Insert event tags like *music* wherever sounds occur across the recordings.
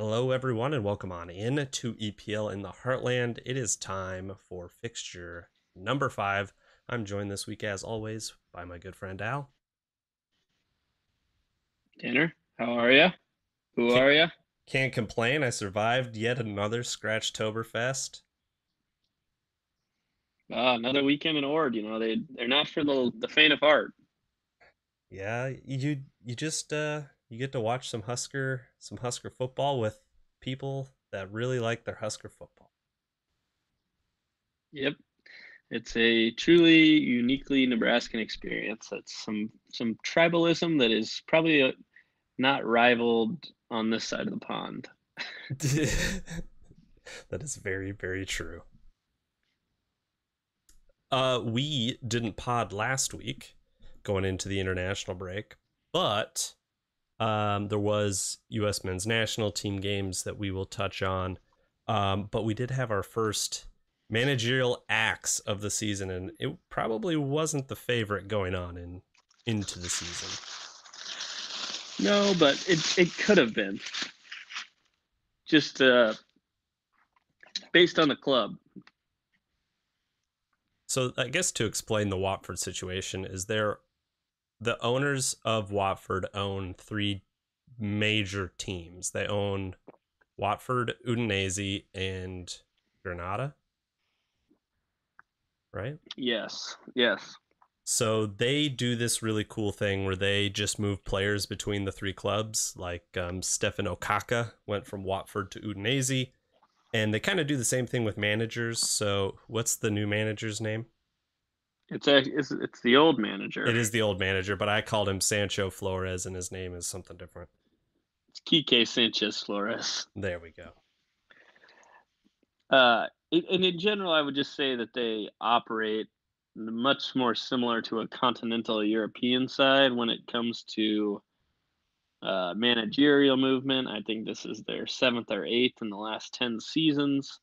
Hello, everyone, and welcome on in to EPL in the Heartland. It is time for fixture number five. I'm joined this week, as always, by my good friend Al. Tanner, how are you? Who Can't- are you? Can't complain. I survived yet another Scratchtoberfest. Ah, another weekend in Ord. You know they they're not for the the faint of heart. Yeah, you you just uh you get to watch some Husker some Husker football with people that really like their Husker football. Yep, it's a truly uniquely Nebraskan experience. That's some some tribalism that is probably uh not rivaled on this side of the pond. *laughs* *laughs* that is very very true. Uh, we didn't pod last week, going into the international break, but um, there was U.S. men's national team games that we will touch on. Um, but we did have our first managerial acts of the season, and it probably wasn't the favorite going on in into the season. No, but it it could have been. Just uh, based on the club. So I guess to explain the Watford situation is there the owners of Watford own three major teams. They own Watford, Udinese, and Granada. Right? Yes, yes. So they do this really cool thing where they just move players between the three clubs. Like um, Stefan Okaka went from Watford to Udinese, and they kind of do the same thing with managers. So what's the new manager's name? It's a it's, it's the old manager. It is the old manager, but I called him Sancho Flores, and his name is something different. It's Quique Sanchez Flores. There we go. Uh, and in general, I would just say that they operate much more similar to a continental European side when it comes to uh, managerial movement. I think this is their seventh or eighth in the last ten seasons,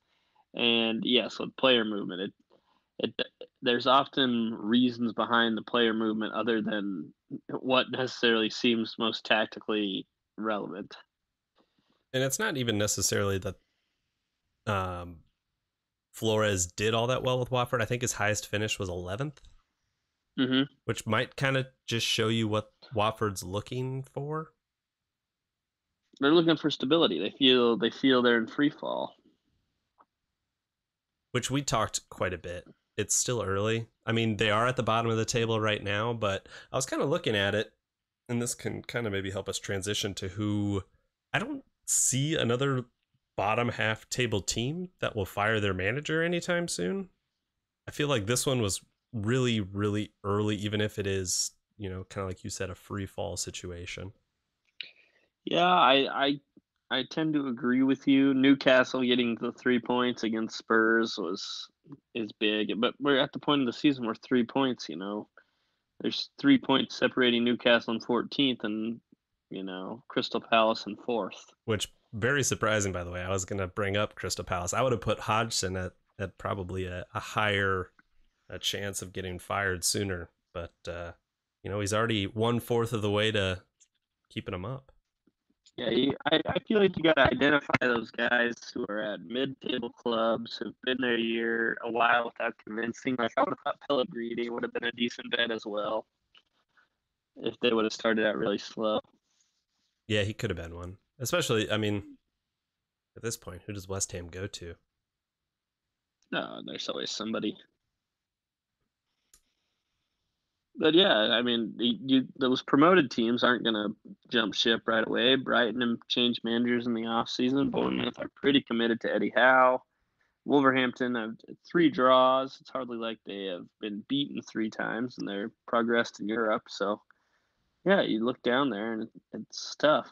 and yes, with player movement, it it there's often reasons behind the player movement other than what necessarily seems most tactically relevant. And it's not even necessarily that um, Flores did all that well with Watford. I think his highest finish was 11th, hmm which might kind of just show you what Watford's looking for. They're looking for stability. They feel they feel they're in free fall. which we talked quite a bit. It's still early. I mean, they are at the bottom of the table right now, but I was kind of looking at it, and this can kind of maybe help us transition to who I don't see another bottom half table team that will fire their manager anytime soon. I feel like this one was really, really early, even if it is, you know, kind of like you said, a free fall situation. Yeah, I, I I tend to agree with you. Newcastle getting the three points against Spurs was is big, but we're at the point of the season where three points, you know, there's three points separating Newcastle in 14th and you know Crystal Palace in fourth. Which very surprising, by the way. I was gonna bring up Crystal Palace. I would have put Hodgson at at probably a, a higher a chance of getting fired sooner, but uh, you know he's already one fourth of the way to keeping him up. Yeah, you, I, I feel like you got to identify those guys who are at mid-table clubs who've been there a year, a while without convincing. Like I would have thought Pellegrini would have been a decent bet as well if they would have started out really slow. Yeah, he could have been one. Especially, I mean, at this point, who does West Ham go to? No, there's always somebody. But yeah, I mean, you, those promoted teams aren't going to jump ship right away. Brighton have changed managers in the offseason. Bournemouth are pretty committed to Eddie Howe. Wolverhampton have three draws. It's hardly like they have been beaten three times and they're progressed in Europe. So, yeah, you look down there and it's tough.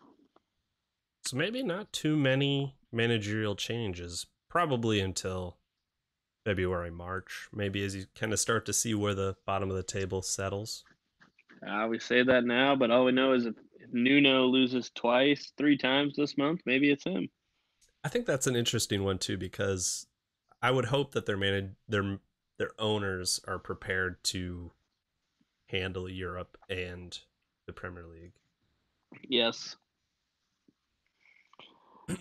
So maybe not too many managerial changes, probably until February, March. Maybe as you kind of start to see where the bottom of the table settles. Uh, we say that now, but all we know is if, Nuno loses twice, three times this month, maybe it's him. I think that's an interesting one too because I would hope that their man their their owners are prepared to handle Europe and the Premier League. Yes.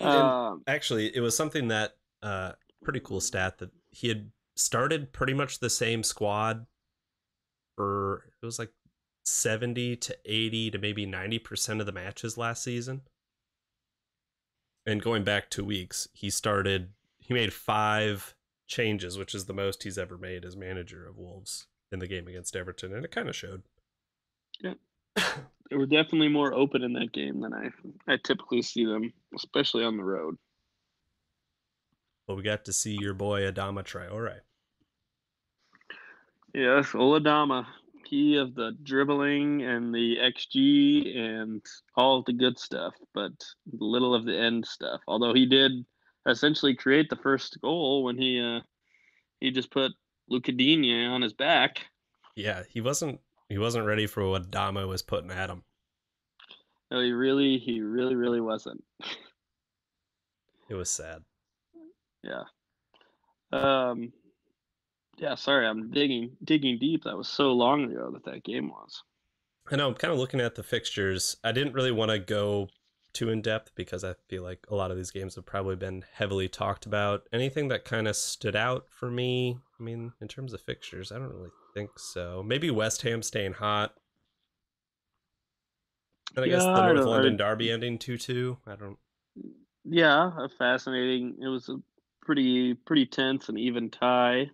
Um, Actually, it was something that uh pretty cool stat that he had started pretty much the same squad for it was like 70 to 80 to maybe 90% of the matches last season. And going back 2 weeks, he started he made 5 changes, which is the most he's ever made as manager of Wolves in the game against Everton and it kind of showed. Yeah. they were definitely more open in that game than I I typically see them, especially on the road. But we got to see your boy Adama Traore. Yes, Oladama, key of the dribbling and the XG and all the good stuff, but little of the end stuff. Although he did essentially create the first goal when he uh he just put Lucas Digne on his back. Yeah, he wasn't he wasn't ready for what Adama was putting at him. No, he really he really really wasn't. It was sad. Yeah. Um yeah, sorry, I'm digging digging deep. That was so long ago that that game was. I know I'm kind of looking at the fixtures. I didn't really want to go too in depth because I feel like a lot of these games have probably been heavily talked about. Anything that kind of stood out for me, I mean, in terms of fixtures, I don't really think so. Maybe West Ham staying hot. And I guess the North London Derby ending 2 2. I don't. Yeah, a fascinating. It was a pretty pretty tense and even tie.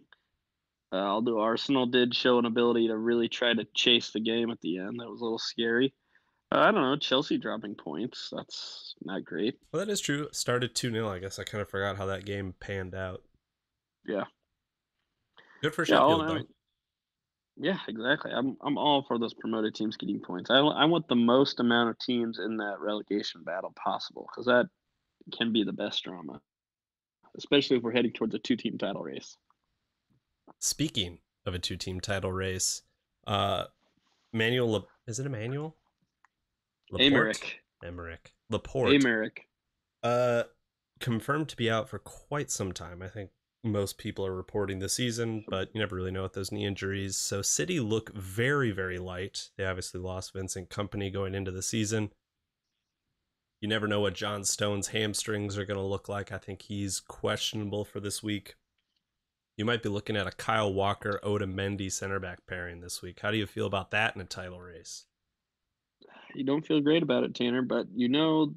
Uh, although Arsenal did show an ability to really try to chase the game at the end, that was a little scary. Uh, I don't know, Chelsea dropping points. That's not great. Well, that is true. It started 2 0. I guess I kind of forgot how that game panned out. Yeah. Good for Yeah, Sheffield, though. yeah, exactly. I'm I'm all for those promoted teams getting points. I I want the most amount of teams in that relegation battle possible because that can be the best drama, especially if we're heading towards a two-team title race. Speaking of a two team title race, uh Manuel Le- is it Emmanuel? Aymeric, Emmerich. Laporte. Aymeric. Uh confirmed to be out for quite some time. I think most people are reporting the season, but you never really know with those knee injuries. So City look very, very light. They obviously lost Vincent Kompany going into the season. You never know what John Stones' hamstrings are going to look like. I think he's questionable for this week. You might be looking at a Kyle Walker, Otamendi center back pairing this week. How do you feel about that in a title race? you don't feel great about it, Tanner, but you know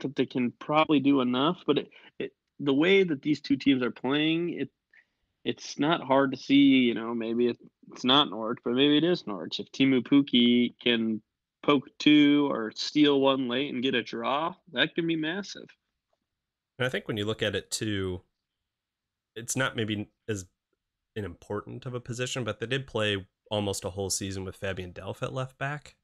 that they can probably do enough. But it, it, the way that these two teams are playing, it it's not hard to see. You know, maybe it, it's not Norwich, but maybe it is Norwich. If Teemu Pukki can poke two or steal one late and get a draw, that can be massive. And I think when you look at it too, it's not maybe as an important of a position, but they did play almost a whole season with Fabian Delph at left back.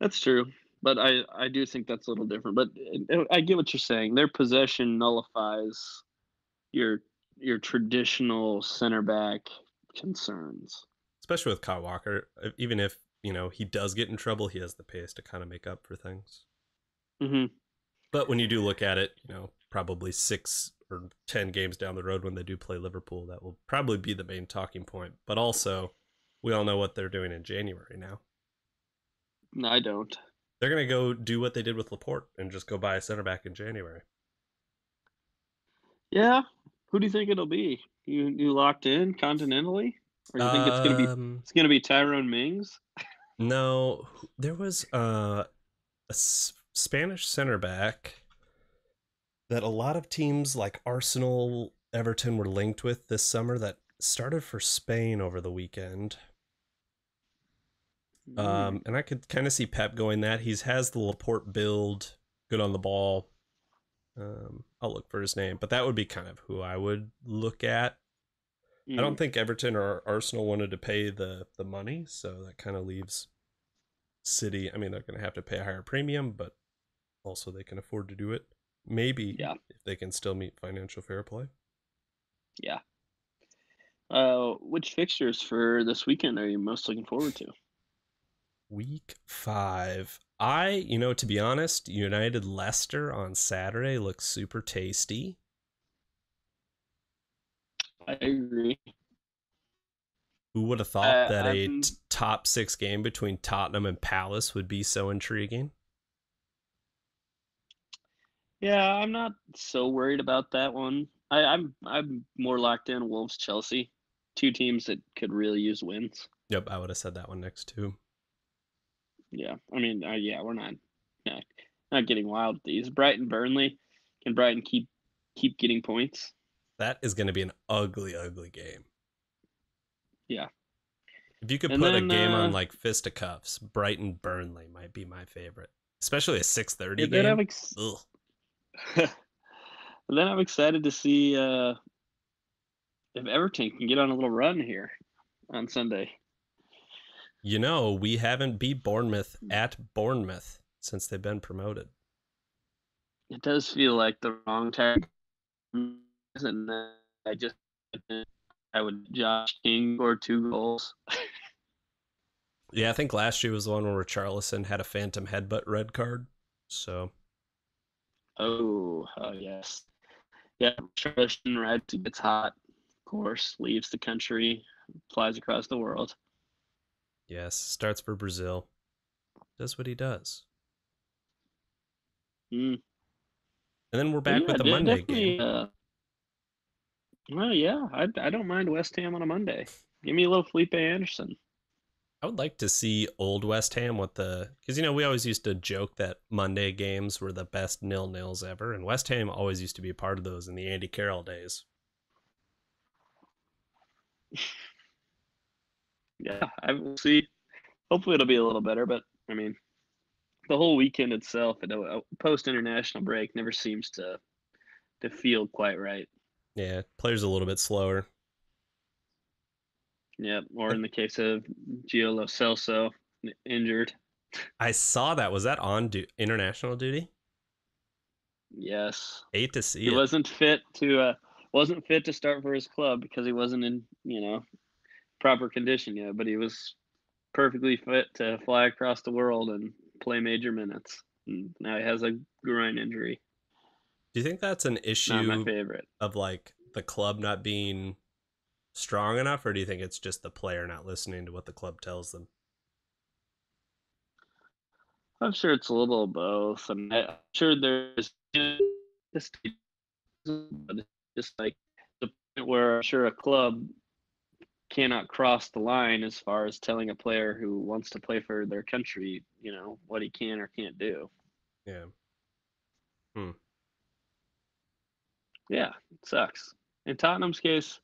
That's true. But I, I do think that's a little different. But uh, I get what you're saying. Their possession nullifies your your traditional center back concerns. Especially with Kyle Walker, even if you know he does get in trouble, he has the pace to kind of make up for things. hmm But when you do look at it, you know, probably six or ten games down the road when they do play Liverpool, that will probably be the main talking point. But also, we all know what they're doing in January now. No, I don't. They're gonna go do what they did with Laporte and just go buy a center back in January. Yeah. Who do you think it'll be? You you locked in continentally, or you think it's gonna be Um, it's gonna be Tyrone Mings? *laughs* No, there was uh, a S- Spanish center back that a lot of teams like Arsenal, Everton were linked with this summer that started for Spain over the weekend. Um, and I could kind of see Pep going that. He's has the Laporte build, good on the ball. Um, I'll look for his name, but that would be kind of who I would look at. I Mm. don't think Everton or Arsenal wanted to pay the the money, so that kind of leaves City. I mean, they're going to have to pay a higher premium, but also they can afford to do it. Maybe Yeah. if they can still meet financial fair play. Yeah. Uh, which fixtures for this weekend are you most looking forward to? Week five. I, you know, to be honest, United Leicester on Saturday looks super tasty. I agree. Who would have thought Uh, that a I'm- t- top six game between Tottenham and Palace would be so intriguing? Yeah, I'm not so worried about that one. I, I'm I'm more locked in Wolves Chelsea, two teams that could really use wins. Yep, I would have said that one next too. Yeah, I mean, uh, yeah, we're not, not not getting wild with these. Brighton Burnley, can Brighton keep keep getting points? That is going to be an ugly, ugly game. Yeah. If you could And put then, a game uh, on like fisticuffs, Brighton Burnley might be my favorite, especially a six thirty game. I'm ex- *laughs* then I'm excited to see uh, if Everton can get on a little run here on Sunday. You know, we haven't beat Bournemouth at Bournemouth since they've been promoted. It does feel like the wrong time, and I just I would Josh King or two goals. Yeah, I think last year was the one where Richarlison had a phantom headbutt red card. So Oh, oh yes, yeah. Charleston rides gets hot, of course, leaves the country, flies across the world. yes, starts for Brazil, does what he does, Mm. and then we're back Yeah, with the Monday game. Uh, well, yeah, I, I don't mind West Ham on a Monday. Give me a little Felipe Anderson. I would like to see old West Ham with the because you know we always used to joke that Monday games were the best nil nils ever, and West Ham always used to be a part of those in the Andy Carroll days. *laughs* Yeah, I will see. Hopefully, it'll be a little better. But I mean, the whole weekend itself, at a uh, post international break, never seems to to feel quite right. Yeah, players a little bit slower. Yeah, or in the case of Gio Lo Celso, injured. I saw that. Was that on du- international duty? Yes, Hate to see he it. wasn't fit to uh, wasn't fit to start for his club because he wasn't in you know proper condition yet. But he was perfectly fit to fly across the world and play major minutes. And now he has a groin injury. Do you think that's an issue of like the club not being strong enough, or do you think it's just the player not listening to what the club tells them? I'm sure it's a little of both. I'm sure there's just, just like the point where I'm sure a club cannot cross the line as far as telling a player who wants to play for their country, you know, what he can or can't do. Yeah. Hmm. Yeah, it sucks. In Tottenham's case,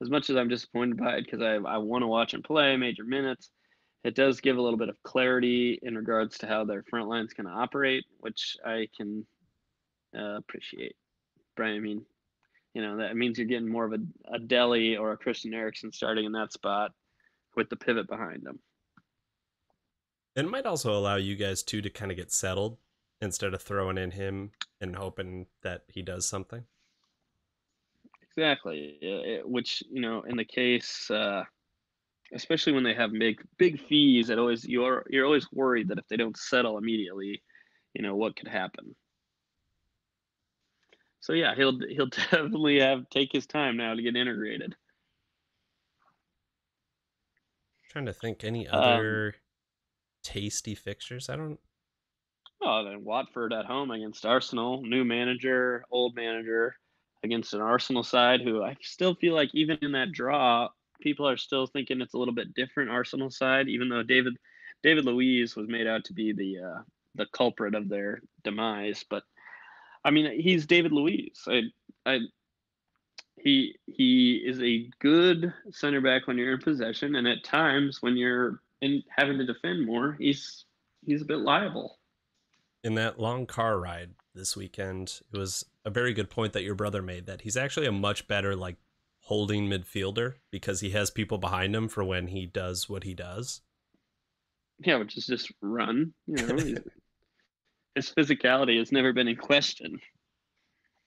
as much as I'm disappointed by it because I, I want to watch him play major minutes, it does give a little bit of clarity in regards to how their front line's going to operate, which I can uh, appreciate. Brian, I mean, you know, that means you're getting more of a, a Dele or a Christian Eriksen starting in that spot with the pivot behind them. It might also allow you guys too to kind of get settled instead of throwing in him and hoping that he does something. Exactly. It- which you know, in the case, uh, especially when they have big big fees, it always you're you're always worried that if they don't settle immediately, you know what could happen. So yeah, he'll he'll *laughs* definitely have take his time now to get integrated. trying to think any Um, other tasty fixtures. I don't. Oh, then Watford at home against Arsenal, new manager, old manager against an Arsenal side who I still feel like even in that draw, people are still thinking it's a little bit different Arsenal side, even though David David Luiz was made out to be the uh, the culprit of their demise. But I mean, he's David Luiz. I I he he is a good center back when you're in possession, and at times when you're in having to defend more, he's he's a bit liable. in that long car ride this weekend, it was a very good point that your brother made that he's actually a much better like holding midfielder because he has people behind him for when he does what he does. Yeah, which is just run. You know, *laughs* his physicality has never been in question.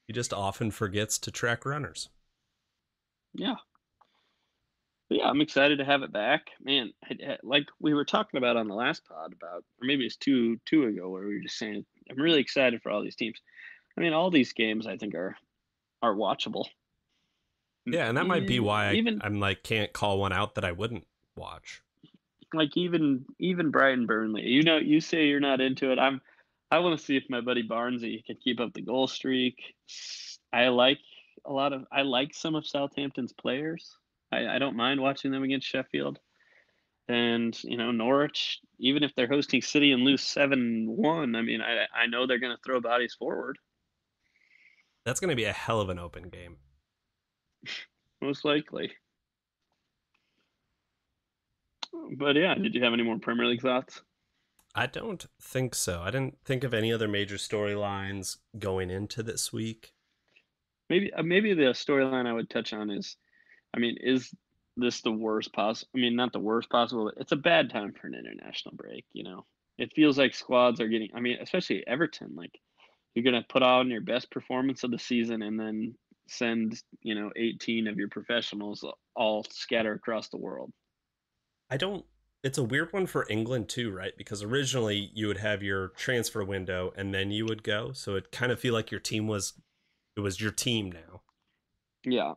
He just often forgets to track runners. Yeah. But yeah, I'm excited to have it back, man. I, I- like we were talking about on the last pod about, or maybe it's two two ago, where we were just saying, I'm really excited for all these teams. I mean, all these games I think are are watchable. Yeah, and that might be why I, even I'm like can't call one out that I wouldn't watch. like even even Brighton Burnley. You know, you say you're not into it. I'm I want to see if my buddy Barnesy can keep up the goal streak. I like a lot of I like some of Southampton's players. I, I don't mind watching them against Sheffield. And you know Norwich, even if they're hosting City and lose seven one, I mean I I know they're going to throw bodies forward. That's going to be a hell of an open game. *laughs* Most likely. But yeah, did you have any more Premier League thoughts? I don't think so. I didn't think of any other major storylines going into this week. Maybe uh, maybe the storyline I would touch on is, I mean, is this the worst possible? I mean, not the worst possible. it's a bad time for an international break. You know, it feels like squads are getting. I mean, especially Everton. Like, you're gonna put on your best performance of the season and then send you know 18 of your professionals all scatter across the world. I don't it's a weird one for England too, right? Because originally you would have your transfer window and then you would go. So it kind of feel like your team was it was your team now. Yeah.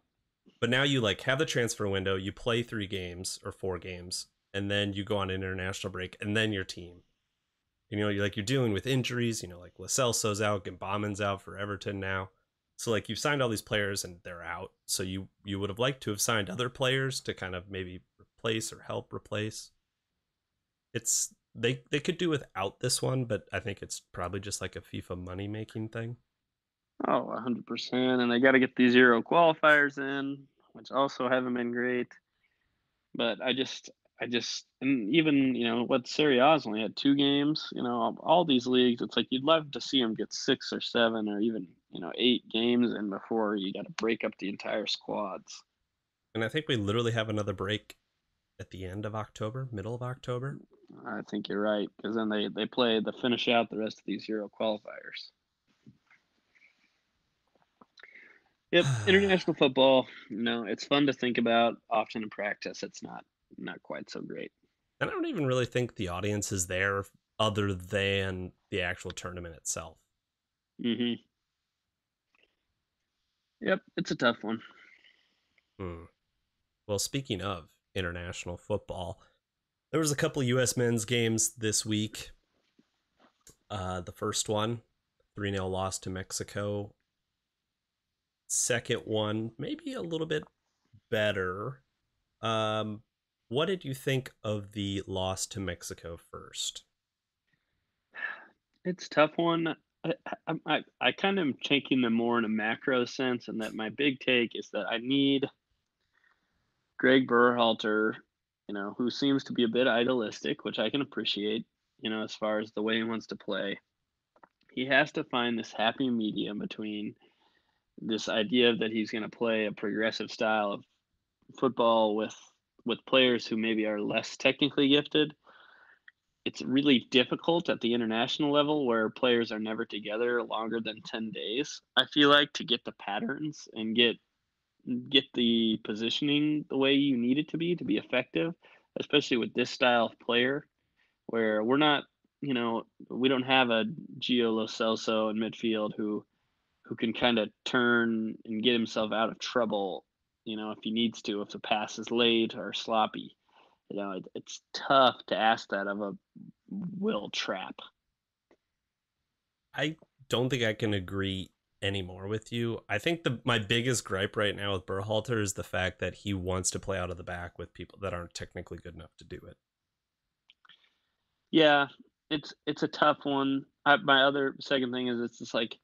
But now you like have the transfer window, you play 3 games or 4 games and then you go on an international break and then your team. You know, you're like you're dealing with injuries, you know, like Lo Celso's out, Gbamin's out for Everton now. So like you've signed all these players and they're out. So you you would have liked to have signed other players to kind of maybe replace or help replace it's they they could do without this one, but I think it's probably just like a FIFA money making thing. Oh, 100%. And they got to get these Euro qualifiers in, which also haven't been great. But I just, I just, and even, you know, what Serie A's only had two games, you know, all these leagues, it's like you'd love to see them get six or seven or even, you know, eight games in before you got to break up the entire squads. And I think we literally have another break at the end of October, middle of October. I think you're right because then they they play the finish out the rest of these Euro qualifiers. Yep, *sighs* international football. You know, it's fun to think about. Often in practice, it's not not quite so great. And I don't even really think the audience is there other than the actual tournament itself. Mm-hmm. Yep, it's a tough one. Hmm. Well, speaking of international football, there was a couple U.S. men's games this week. Uh, the first one, 3 0 loss to Mexico. Second one, maybe a little bit better. Um, what did you think of the loss to Mexico first? *sighs* It's tough one. I, I, I kind of am taking them more in a macro sense, and that my big take is that I need Greg Berhalter you know, who seems to be a bit idealistic, which I can appreciate, you know, as far as the way he wants to play. He has to find this happy medium between this idea that he's going to play a progressive style of football with with players who maybe are less technically gifted. It's really difficult at the international level where players are never together longer than 10 days. I feel like to get the patterns and get get the positioning the way you need it to be to be effective, especially with this style of player, where we're not, you know, we don't have a Gio Lo Celso in midfield who who can kind of turn and get himself out of trouble, you know, if he needs to, if the pass is late or sloppy. You know, it, it's tough to ask that of a Wil Trapp. I don't think I can agree anymore with you. I think the my biggest gripe right now with Berhalter is the fact that he wants to play out of the back with people that aren't technically good enough to do it. Yeah, it's it's a tough one. I, my other second thing is it's just like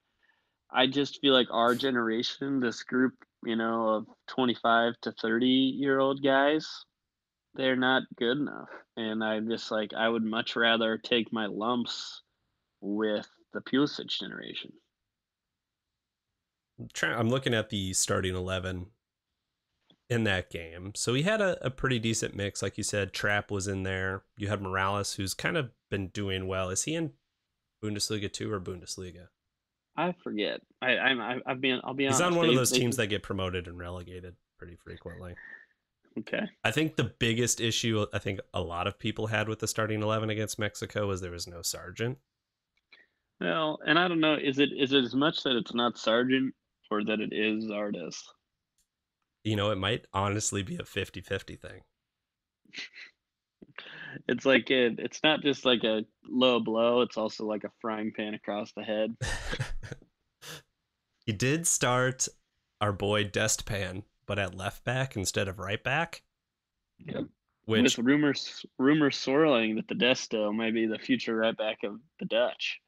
I just feel like our generation, this group, you know, of 25 to 30 year old guys, they're not good enough. And I'm just like, I would much rather take my lumps with the Pulisic generation. I'm looking at the starting 11 in that game. So he had a, a pretty decent mix. Like you said, Trapp was in there. You had Morales, who's kind of been doing well. Is he in Bundesliga 2 or Bundesliga? I forget. I, I'm, I've been, I'll be honest. He's on one they, of those teams they... that get promoted and relegated pretty frequently. Okay. I think the biggest issue I think a lot of people had with the starting 11 against Mexico was there was no Sargent. Well, and I don't know, is it is it as much that it's not Sargent or that it is Zardes? You know, it might honestly be a 50 50 thing. *laughs* it's like it, it's not just like a low blow; it's also like a frying pan across the head. *laughs* he did start our boy Destpan, but at left back instead of right back. Yep. Which With rumors rumors swirling that the Desto may be the future right back of the Dutch.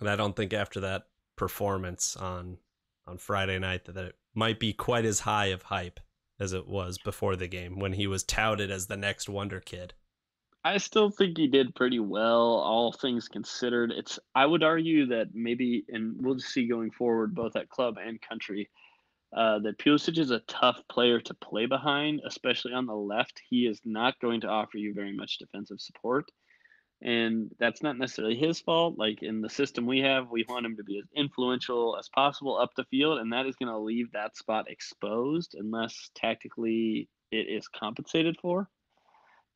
and I don't think after that performance on on Friday night that, that it might be quite as high of hype as it was before the game when he was touted as the next wonder kid. I still think he did pretty well, all things considered. It's I would argue that maybe, and we'll just see going forward, both at club and country, uh, that Pulisic is a tough player to play behind, especially on the left. He is not going to offer you very much defensive support, and that's not necessarily his fault. Like in the system we have, we want him to be as influential as possible up the field, and that is going to leave that spot exposed unless tactically it is compensated for.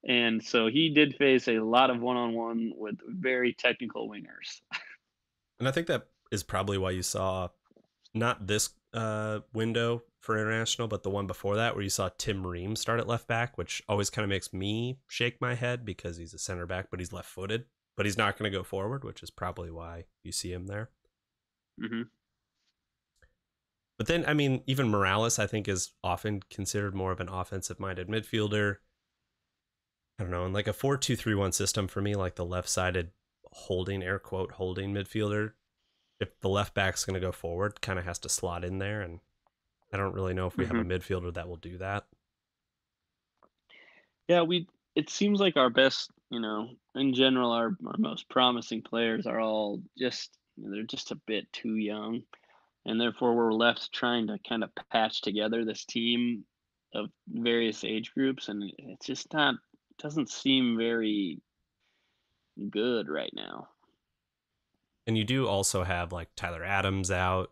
And so he did face a lot of one on one with very technical wingers. And I think that is probably why you saw not this uh, window for international, but the one before that, where you saw Tim Ream start at left back, which always kind of makes me shake my head because he's a center back, but he's left footed, but he's not going to go forward, which is probably why you see him there. Mm-hmm. But then, I mean, even Morales, I think, is often considered more of an offensive minded midfielder. I don't know, in like a 4 2 3 1 system for me, like the left sided holding, air quote, holding midfielder, if the left back's going to go forward, kind of has to slot in there. And I don't really know if we have a mm-hmm. midfielder that will do that. Yeah, we. It seems like our best, you know, in general, our, our most promising players are all just you know, they're just a bit too young, and therefore we're left trying to kind of patch together this team of various age groups, and it's just not doesn't seem very good right now. And you do also have like Tyler Adams out.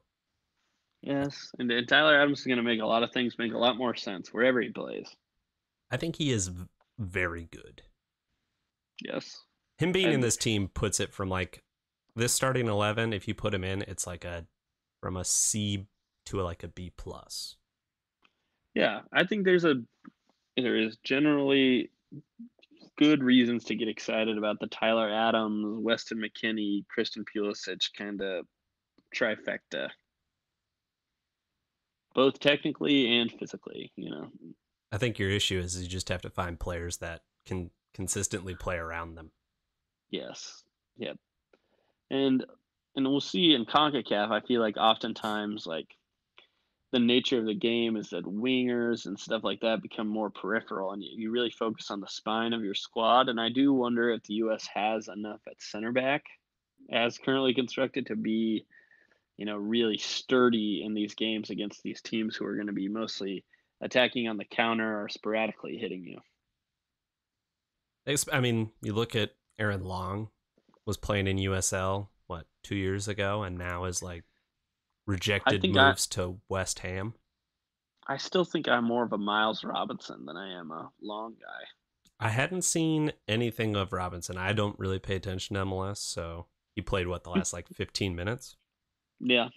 Yes, and, and Tyler Adams is going to make a lot of things make a lot more sense wherever he plays. I think he is v- very good. Yes. Him being in this team puts it from like this starting 11, if you put him in, it's like a from a C to a, like a B plus. Yeah, I think there's a there is generally good reasons to get excited about the Tyler Adams, Weston McKennie, Christian Pulisic kind of trifecta. Both technically and physically, you know. I think your issue is you just have to find players that can consistently play around them. Yes. Yep. And and we'll see in CONCACAF, I feel like oftentimes like the nature of the game is that wingers and stuff like that become more peripheral and you, really focus on the spine of your squad. And I do wonder if the US has enough at center back as currently constructed to be, you know, really sturdy in these games against these teams who are going to be mostly attacking on the counter or sporadically hitting you. I mean, you look at Aaron Long was playing in USL what two years ago, and now is like rejected think I- moves to West Ham. I still think I'm more of a Miles Robinson than I am a long guy. I hadn't seen anything of Robinson. I don't really pay attention to MLS, so he played what the last like 15 minutes. Yeah.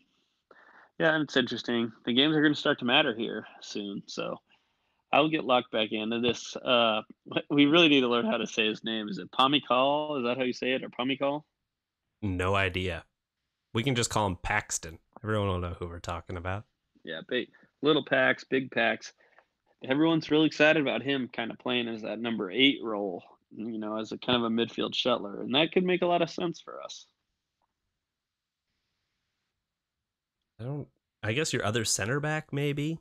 Yeah, and it's interesting. The games are going to start to matter here soon, so I'll get locked back into this. Uh, *laughs* we really need to learn how to say his name. Is it Pomykal? Is that how you say it, or Pomykal? No idea. We can just call him Paxton. Everyone will know who we're talking about. Yeah, big little packs, big packs. Everyone's really excited about him kind of playing as that number eight role, you know, as a kind of a midfield shuttler, and that could make a lot of sense for us. I don't. I guess your other center back, maybe.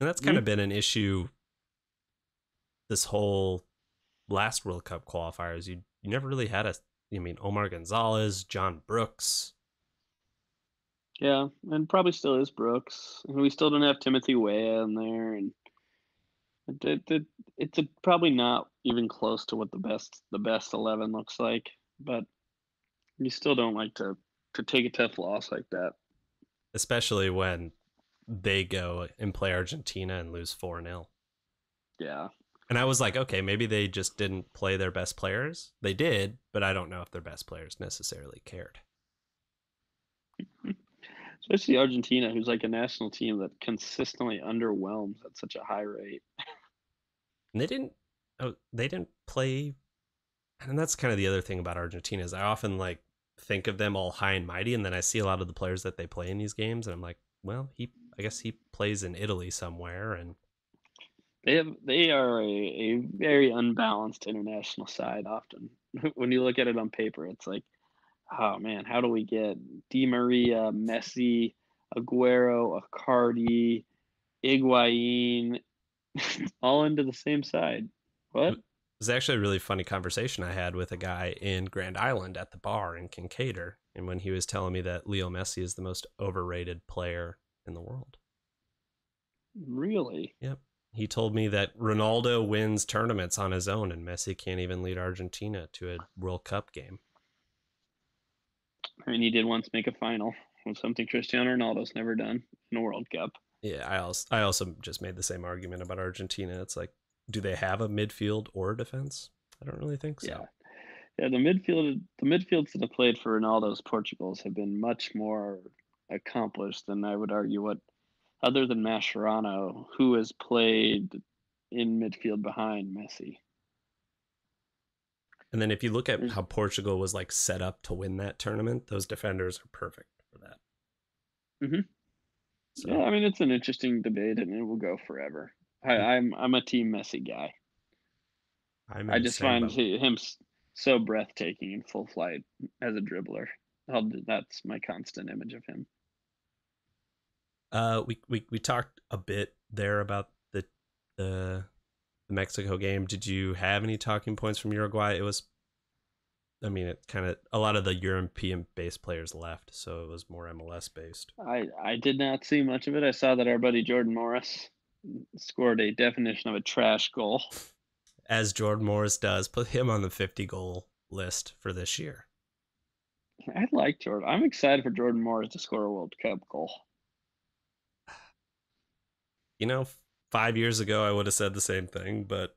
And that's kind of mm. been an issue. This whole last World Cup qualifiers, you you never really had a. I mean, Omar Gonzalez, John Brooks. Yeah, and probably still is Brooks. And we still don't have Timothy Weah in there, and it, it, it, it's a, probably not even close to what the best the best eleven looks like. But you still don't like to to take a tough loss like that. especially when they go and play Argentina and lose 4 0. Yeah, And I was like, okay, maybe they just didn't play their best players. They did, but I don't know if their best players necessarily cared. *laughs* especially Argentina, who's like a national team that consistently underwhelms at such a high rate. and they didn't. Oh, they didn't play. And that's kind of the other thing about Argentina is I often like think of them all high and mighty, and then I see a lot of the players that they play in these games, and I'm like, well, he I guess he plays in Italy somewhere, and They have they are a, a very unbalanced international side often. *laughs* when you look at it on paper, it's like, oh man, how do we get Di Maria, Messi, Aguero, Icardi, Higuain, *laughs* all into the same side? What? it was actually a really funny conversation I had with a guy in Grand Island at the bar in Kincaidor, and when he was telling me that Leo Messi is the most overrated player in the world. Really? Yep. He told me that Ronaldo wins tournaments on his own and Messi can't even lead Argentina to a World Cup game. I mean, he did once make a final, something Cristiano Ronaldo's never done in a World Cup. Yeah, I also I also just made the same argument about Argentina. It's like, do they have a midfield or a defense? I don't really think so. Yeah. Yeah, the midfield the midfields that have played for Ronaldo's Portugals have been much more accomplished than I would argue what other than Mascherano, who has played in midfield behind Messi. And then if you look at how Portugal was like set up to win that tournament, those defenders are perfect for that. Mhm. So Yeah, I mean it's an interesting debate and it will go forever. I, I'm I'm a team Messi guy. I'm I just find he- him so breathtaking in full flight as a dribbler. I'll, that's my constant image of him. Uh, we, we we talked a bit there about the the the Mexico game. Did you have any talking points from Uruguay? It was, I mean, it kind of a lot of the European based players left, so it was more MLS based. I, I did not see much of it. I saw that our buddy Jordan Morris scored a definition of a trash goal. *laughs* As Jordan Morris does, put him on the 50 goal list for this year. I like Jordan. I'm excited for Jordan Morris to score a World Cup goal. You know, five years ago I would have said the same thing, but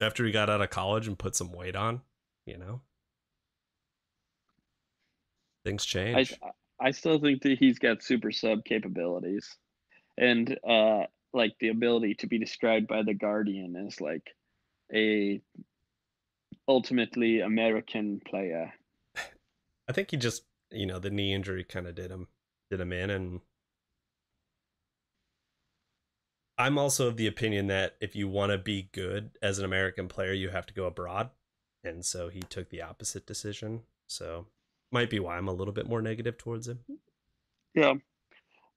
after he got out of college and put some weight on, you know, things I change. I still think that he's got super sub capabilities, and uh, like the ability to be described by the Guardian as like a ultimately American player. *sighs* I think he just, you know, the knee injury kind of did him did him in and I'm also of the opinion that if you want to be good as an American player, you have to go abroad. And so he took the opposite decision. So might be why I'm a little bit more negative towards him. Yeah,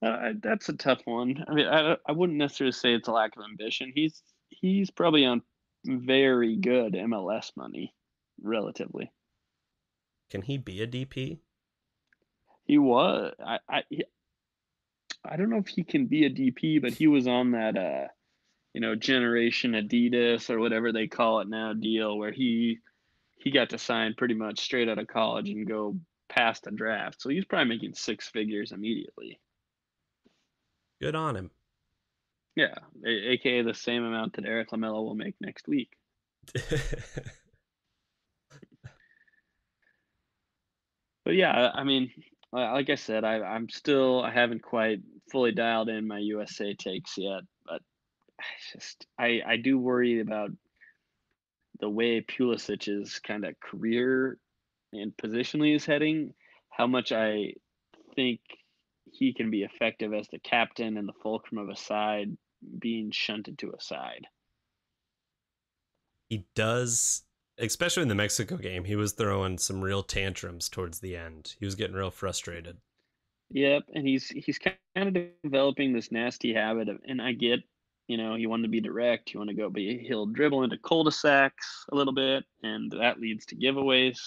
uh, that's a tough one. I mean, I I wouldn't necessarily say it's a lack of ambition. He's he's probably on very good MLS money, relatively. Can he be a DP? He was. I I I don't know if he can be a DP, but he was on that uh, you know, Generation Adidas or whatever they call it now deal where he he got to sign pretty much straight out of college and go past the draft. So he's probably making six figures immediately. Good on him. Yeah, a- aka the same amount that Erik Lamela will make next week. *laughs* But yeah, I I mean, like I said, I, I'm still I haven't quite fully dialed in my USA takes yet, but I just I I do worry about the way Pulisic's kind of career and positionally is heading. How much I think he can be effective as the captain and the fulcrum of a side being shunted to a side. he does especially in the Mexico game, he was throwing some real tantrums towards the end. He was getting real frustrated. Yep, and he's he's kind of developing this nasty habit of, and I get, you know, you want to be direct, you want to go, but he'll dribble into cul-de-sacs a little bit, and that leads to giveaways.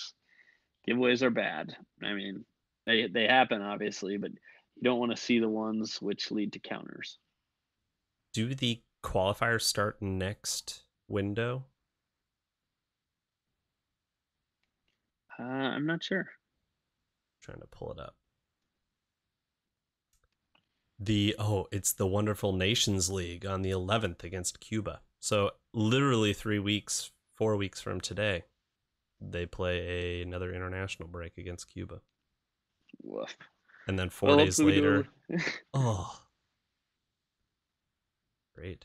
Giveaways are bad. I mean, they they happen obviously, but you don't want to see the ones which lead to counters. Do the qualifiers start next window? Uh, I'm not sure. trying to pull it up. The oh, it's the Wonderful Nations League on the 11th against Cuba. So literally 3 weeks, 4 weeks from today, they play a, another international break against Cuba. Woof. And then 4 Well, days hopefully we do later, *laughs* oh. Great.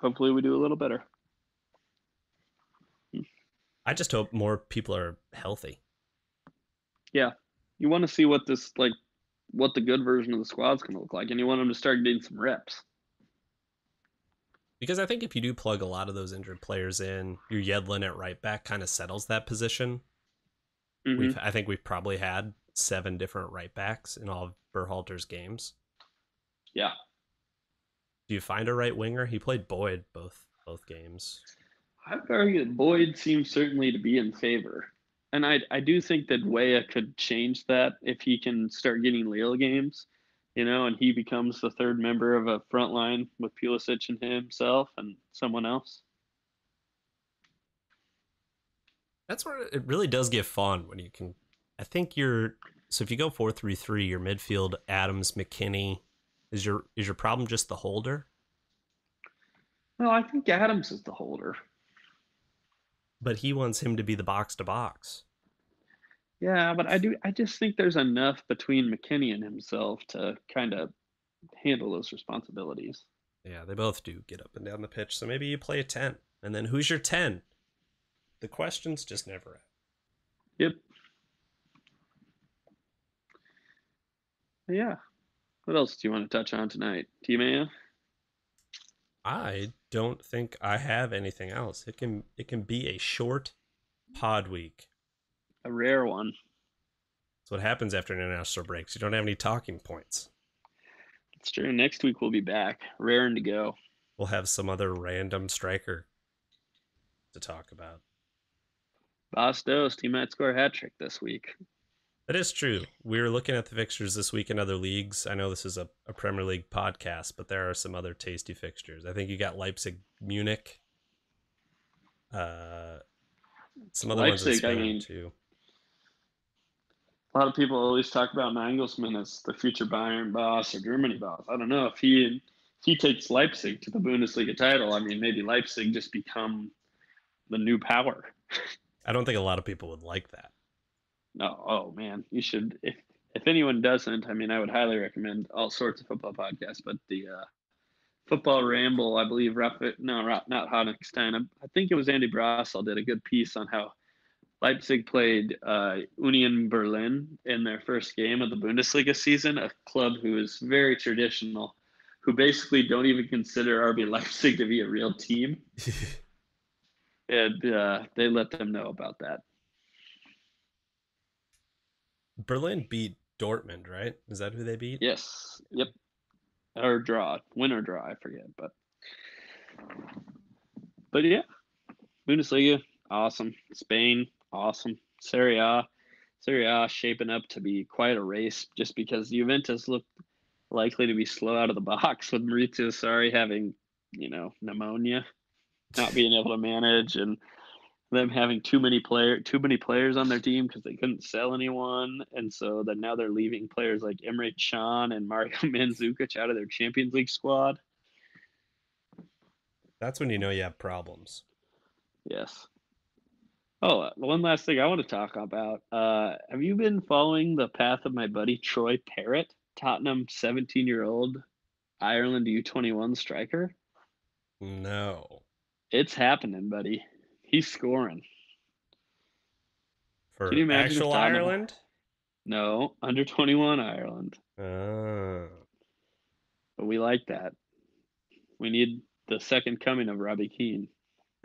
hopefully we do a little better. I just hope more people are healthy. Yeah, you want to see what this like, what the good version of the squad's going to look like, and you want them to start getting some reps. Because I think if you do plug a lot of those injured players in, your Yedlin at right back kind of settles that position. Mhm. We've, I think we've probably had seven different right backs in all of Berhalter's games. Yeah, Do you find a right winger? He played Boyd both both games. I would argue that Boyd seems certainly to be in favor. And I, I do think that Weah could change that if he can start getting Lille games, you know, and he becomes the third member of a front line with Pulisic and himself and someone else. That's where it really does get fun when you can. I think you're so if you go four three three, your midfield Adams McKennie is your is your problem just the holder, No, I think Adams is the holder. But he wants him to be the box to box. Yeah, but I do I just think there's enough between McKennie and himself to kind of handle those responsibilities. Yeah, they both do get up and down the pitch. So maybe you play a ten, and then who's your ten? The questions just never end. Yep. Yeah. What else do you want to touch on tonight? Team A? I don't think I have anything else. It can it can be a short pod week. A rare one. That's what happens after an international breaks. You don't have any talking points. It's true. Next week we'll be back, raring to go. We'll have some other random striker to talk about. Bastos, he might score a hat trick this week. That is true. We were looking at the fixtures this week in other leagues. I know this is a, a Premier League podcast, but there are some other tasty fixtures. I think you got Leipzig, Munich, uh, some other ones in Leipzig, I mean- too. A lot of people always talk about Nagelsmann as the future Bayern boss or Germany boss. I don't know if he if he takes Leipzig to the Bundesliga title. I mean, maybe Leipzig just become the new power. *laughs* I don't think a lot of people would like that. No, oh man, you should. If if anyone doesn't, I mean, I would highly recommend all sorts of football podcasts, but the uh, football ramble, I believe, Rafa, no, not Honigstein. I, I think it was Andy Brassell did a good piece on how Leipzig played uh, Union Berlin in their first game of the Bundesliga season, a club who is very traditional, who basically don't even consider RB Leipzig to be a real team, *laughs* and uh, they let them know about that. Berlin beat Dortmund, right? Is that who they beat? Yes. Yep. Or draw, win or draw, I forget, but but yeah, Bundesliga, awesome. Spain, awesome. Serie A, Serie A shaping up to be quite a race, just because Juventus looked likely to be slow out of the box *laughs* with Maurizio Sarri having, you know, pneumonia, not being able to manage, and them having too many player too many players on their team because they couldn't sell anyone, and so that now they're leaving players like Emre Can and Mario *laughs* Mandzukic out of their Champions League squad. That's when you know you have problems. Yes. Oh, uh, one last thing I want to talk about. Uh, have you been following the path of my buddy Troy Parrott, Tottenham 17 year old Ireland U21 striker? No. It's happening, buddy. He's scoring. For Can you imagine actual Ireland? No, under 21 Ireland. Oh. But we like that. We need the second coming of Robbie Keane. *laughs*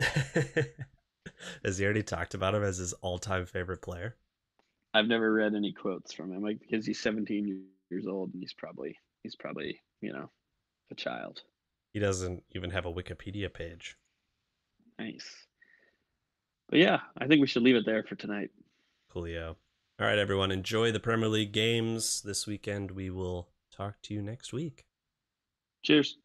Has he already talked about him as his all-time favorite player? I've never read any quotes from him, like because he's 17 years old and he's probably he's probably you know a child. He doesn't even have a Wikipedia page. Nice. But yeah, I think we should leave it there for tonight. Coolio. All right, everyone. Enjoy the Premier League games this weekend. We will talk to you next week. Cheers.